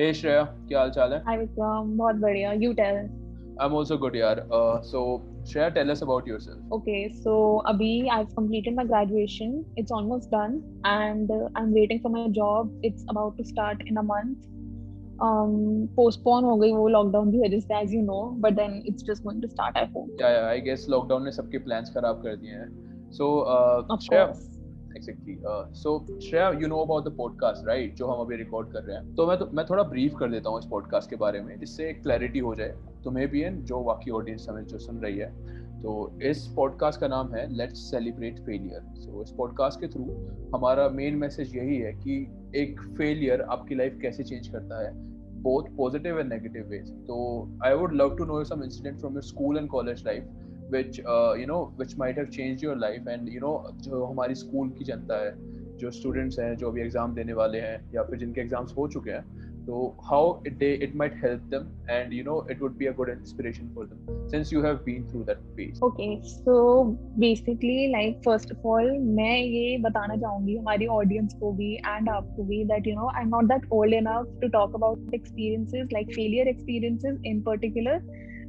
Hey Shreya, क्या हाल चाल है? Hi Vikram, बहुत बढ़िया. You tell. I'm also good यार. Uh, so Shreya, tell us about yourself. Okay, so अभी I've completed my graduation. It's almost done, and uh, I'm waiting for my job. It's about to start in a month. Um, postpone हो गई वो lockdown की वजह से as you know, but then it's just going to start. I hope. Yeah, yeah. I guess lockdown ने सबके plans खराब कर दिए हैं. Uh, Shreya, course. Exactly. Uh, so Shreya, you know about the podcast, right? जो हम अभी record कर रहे हैं. तो मैं तो मैं थोड़ा ब्रीफ कर देता हूँ इस पॉडकास्ट के बारे में जिससे क्लैरिटी हो जाए तुम्हें भी एंड जो बाकी ऑडियंस हमें जो सुन रही है तो इस पॉडकास्ट का नाम है लेट्स सेलिब्रेट फेलियर सो इस पॉडकास्ट के थ्रू हमारा मेन मैसेज यही है कि एक फेलियर आपकी लाइफ कैसे चेंज करता है both positive and negative ways so i would love to know some incident from your school and college life which uh, you know which might have changed your life and you know जो हमारी school की जनता है जो students हैं जो अभी exam देने वाले हैं या फिर जिनके एग्जाम्स हो चुके हैं तो how it they it might help them and you know it would be a good inspiration for them since you have been through that phase Okay, so basically, like first of all, मैं ये बताना चाहूंगी हमारी audience को भी and आपको भी that you know I'm not that old enough to talk about experiences like failure experiences in particular,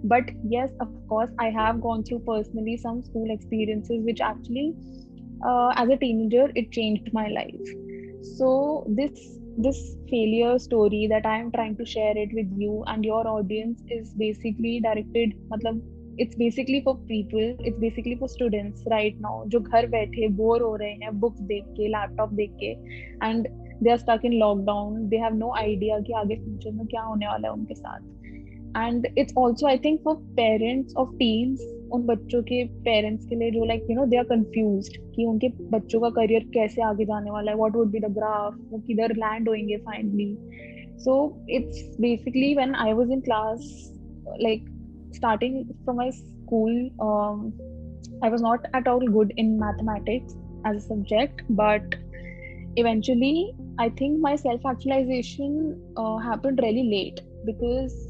but yes, of course, I have gone through personally some school experiences which actually, uh, as a teenager, it changed my life. So this this failure story that I am trying to share it with you and your audience is basically directed, मतलब it's basically for people it's basically for students right now जो घर बैठे bore हो रहे हैं books देख के laptop देख के and they are stuck in lockdown they have no idea कि आगे फ्यूचर में क्या होने वाला है उनके साथ and it's also I think for parents of teens उन बच्चों के पेरेंट्स के लिए जो like you know they are confused कि उनके बच्चों का करियर कैसे आगे जाने वाला है what would be the graph वो किधर लैंड होंगे finally so it's basically when I was in class like starting from my school um, i was not at all good in mathematics as a subject but eventually i think my self actualization uh, happened really late because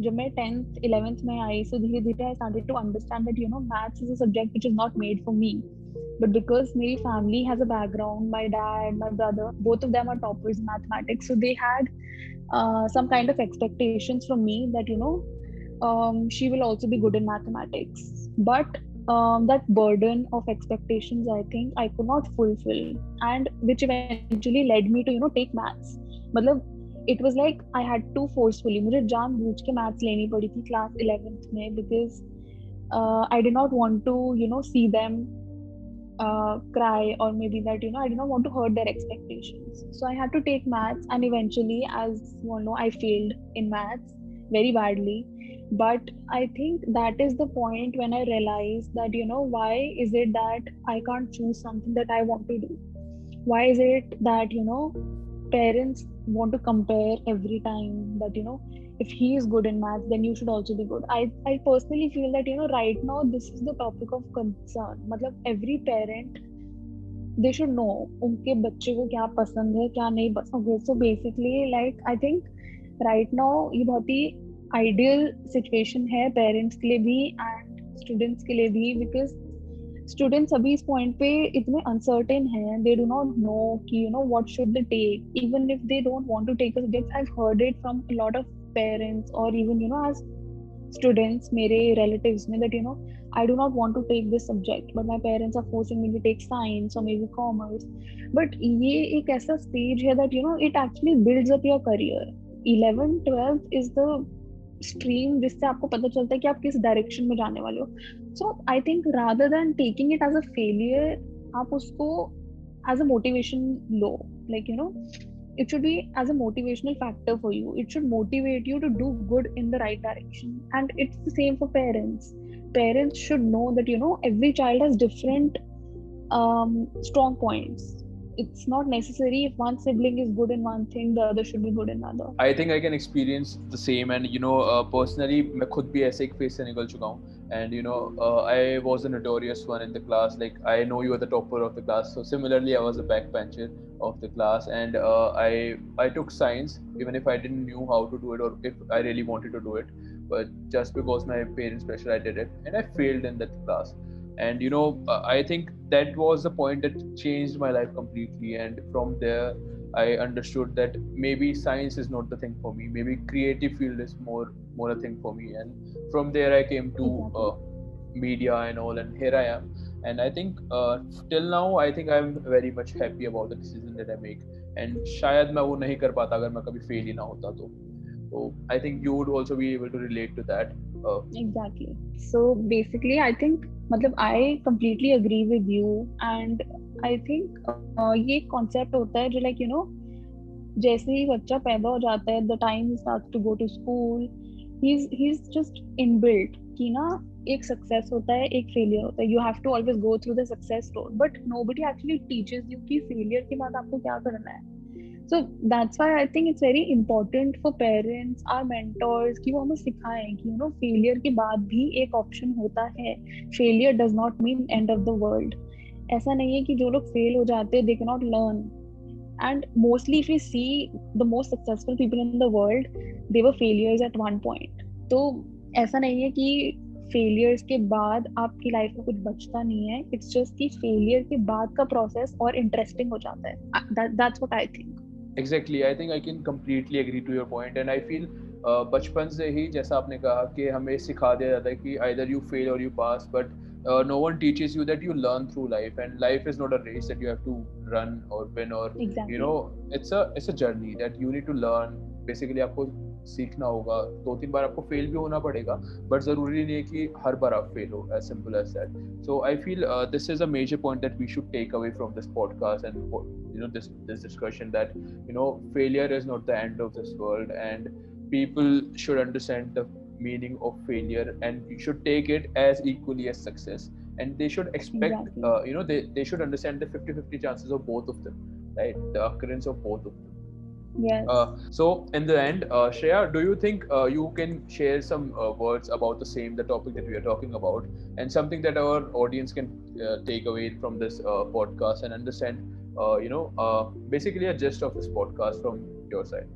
जब मैं tenth eleventh में I so धीरे धीरे I started to understand that you know maths is a subject which is not made for me but because my family has a background my dad my brother both of them are toppers in mathematics so they had uh, some kind of expectations from me that you know um, she will also be good in mathematics but um, that burden of expectations i think i could not fulfill and which eventually led me to you know take maths मतलब it was like I had to forcefully मुझे जानबूझ के maths लेनी पड़ी थी class 11th में because uh, I did not want to you know see them uh, cry or maybe that you know I did not want to hurt their expectations so I had to take maths and eventually as you know I failed in maths very badly but I think that is the point when I realized that you know why is it that I can't choose something that I want to do why is it that you know parents want to compare every time that you know if he is good in maths then you should also be good i i personally feel that you know right now this is the topic of concern मतलब every parent they should know उनके बच्चे को क्या पसंद है क्या नहीं पसंद है so basically like I think right now ये बहुत ही ideal situation है parents के लिए भी and students के लिए भी because स्टूडेंट्स अभी इस पॉइंट पे इतने अनसर्टेन हैं दे डू नॉट नो कि you know what should they take even if they don't want to take a subjects I have heard it from a lot of parents और even you know as students मेरे relatives में that you know I do not want to take this subject but my parents are forcing me to take science और maybe commerce but ये एक ऐसा stage है that you know it actually builds up your career eleven twelfth is the stream जिससे आपको पता चलता है कि आप किस डायरेक्शन में जाने वाले हो। So I think rather than taking it as a failure आप उसको एज अ मोटिवेशन लो like you know it should be as a motivational factor for you it should motivate you to do good in the right direction and it's the same for parents parents should know that you know every child has different um, strong points it's not necessary if one sibling is good in one thing the other should be good in another I think I can experience the same and you know uh, personally मैं खुद भी ऐसे एक phase से निकल चुका हूँ and you know uh, I was a notorious one in the class. Like I know you are the topper of the class. So similarly I was a backbencher of the class. And uh, I I took science even if I didn't knew how to do it or if I really wanted to do it. But just because my parents pressure I did it. And I failed in that class. And you know uh, I think that was the point that changed my life completely. And from there I understood that maybe science is not the thing for me. Maybe creative field is more more a thing for me. And from there I came to uh, media and all, and here I am. And I think uh, till now I think I'm very much happy about the decision that I make. And शायद मैं वो नहीं कर पाता अगर मैं कभी fail ही ना होता तो. So I think you would also be able to relate to that. Uh, exactly. So basically, I think मतलब I completely agree with you and I think uh, ये कॉन्सेप्ट होता है जो लाइक यू नो जैसे ही बच्चा पैदा हो जाता है the time start to go to school he is just inbuilt कि ना एक सक्सेस होता है एक फेलियर होता है। You have to always go through the success road but nobody actually teaches you कि फेलियर के बाद आपको क्या करना है। So that's why I think it's very important for parents or mentors कि वो हमें सिखाएँ कि यू नो फेलियर के बाद भी एक ऑप्शन होता है। Failure does not mean end of the world ऐसा नहीं है कि जो लोग फेल हो जाते they can not learn and mostly if you see the most successful people in the world they were failures at one point तो ऐसा नहीं है कि फेलियर्स के बाद आपकी लाइफ में कुछ बचता नहीं है. इट्स जस्ट कि फेलियर के बाद का प्रोसेस और इंटरेस्टिंग हो जाता है. That's what I think exactly I think I can completely agree to your point and I feel बचपन से ही जैसा आपने कहा कि हमें सिखा दिया जाता है कि आइदर यू फेल और you pass but uh, no one teaches you that you learn through life and life is not a race that you have to run or win or exactly. you know it's a it's a journey that you need to learn basically आपको सीखना होगा दो तीन बार आपको fail भी होना पड़ेगा but जरूरी नहीं है कि हर बार आप फेल हो as simple as that so I feel this is a major point that we should take away from this podcast and you know this this discussion that you know failure is not the end of this world and people should understand the meaning of failure and you should take it as equally as success. And they should expect exactly. uh, you know they, they should understand the 50-50 chances of both of them right? The occurrence of both of them. Yes. Uh, so in the end uh, shreya do you think uh, you can share some uh, words about the same the topic that we are talking about and something that our audience can uh, take away from this uh, podcast and understand you know basically a gist of this podcast from your side?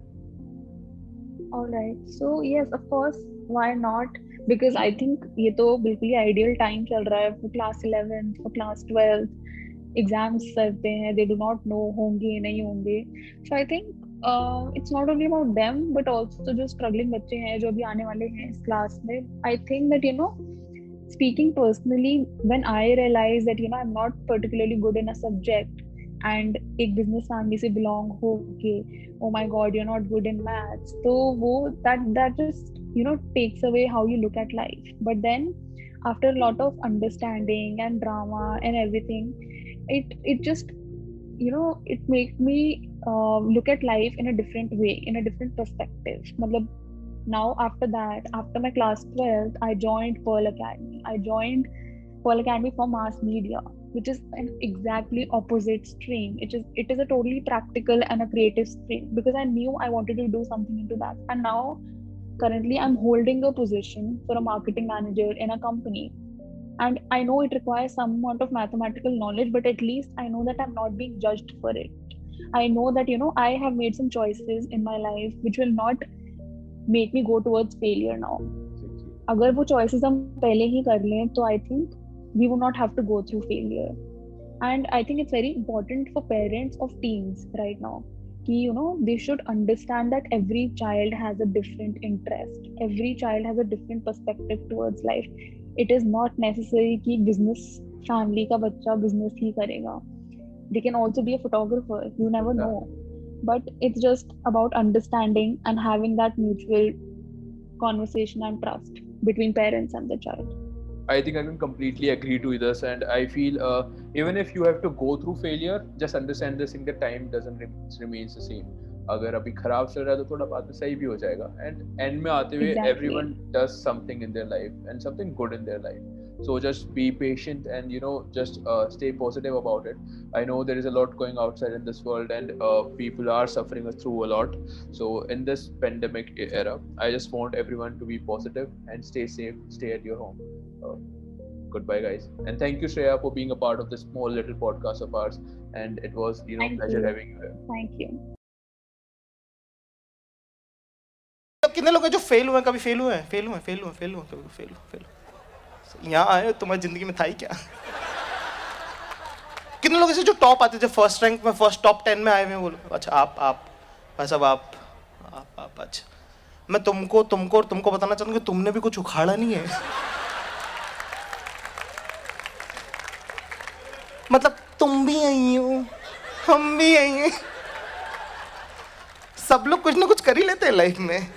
All right. So yes of course why not because I think ये तो बिल्कुल ही ideal time चल रहा है। Class eleventh for class twelfth exams करते हैं। They do not know होंगे नहीं होंगे। So I think it's not only about them but also जो स्ट्रगलिंग बच्चे हैं, जो अभी आने वाले हैं इस क्लास में I think that you know speaking personally when I realise that you know I am not particularly good in a subject and एक बिज़नेस फैमिली से बिलोंग हो के ओ my god you not good in maths तो वो that that just you know takes away how you look at life. But then after a lot of understanding and drama and everything it it just you know it made me uh, look at life in a different way in a different perspective. Matlab, now after that after my class 12th i joined pearl academy. I joined pearl academy for mass media which is an exactly opposite stream. It is it is a totally practical and a creative stream because i knew i wanted to do something into that. And now currently i'm holding a position for a marketing manager in a company and i know it requires some amount of mathematical knowledge but at least i know that i'm not being judged for it i know that you know i have made some choices in my life which will not make me go towards failure now अगर वो choices हम पहले ही कर लें तो I think we would not have to go through failure and I think it's very important for parents of teens right now कि you know they should understand that every child has a different interest every child has a different perspective towards life it is not necessary कि business family का बच्चा business ही करेगा they can also be a photographer you never know but it's just about understanding and having that mutual conversation and trust between parents and the child I think I can completely agree to this, and I feel uh, even if you have to go through failure, just understand this thing. The time doesn't re- remains the same. अगर अभी खराब चल रहा है तो थोड़ा बाद में सही भी हो जाएगा एंड एंड में आते हुए everyone does something in their life and something good in their life so just be patient and you know just uh, stay positive about it i know there is a lot going outside in this world and uh, people are suffering through a lot so in this pandemic era i just want everyone to be positive and stay safe stay at your home uh, goodbye guys and thank you shreya for being a part of this small little podcast of ours and it was you know thank pleasure you. having you here thank you कितने लोग हैं जो fail हुए कभी fail हुए fail हुए fail हुए fail हुए कभी फेल हुए फेल यहाँ आए तुम्हारी ज़िंदगी में था ही क्या? कितने लोग ऐसे जो टॉप आते थे फ़र्स्ट रैंक में फ़र्स्ट टॉप टेन में आए हुए हैं बोलो अच्छा आप आप, भाई साहब, आप आप आप अच्छा मैं तुमको तुमको और तुमको बताना चाहूँगा तुमने भी कुछ उखाड़ा नहीं है। मतलब तुम भी आई हो, हम भी आई हैं। सब लोग कुछ ना कुछ कर ही लेते हैं लाइफ में।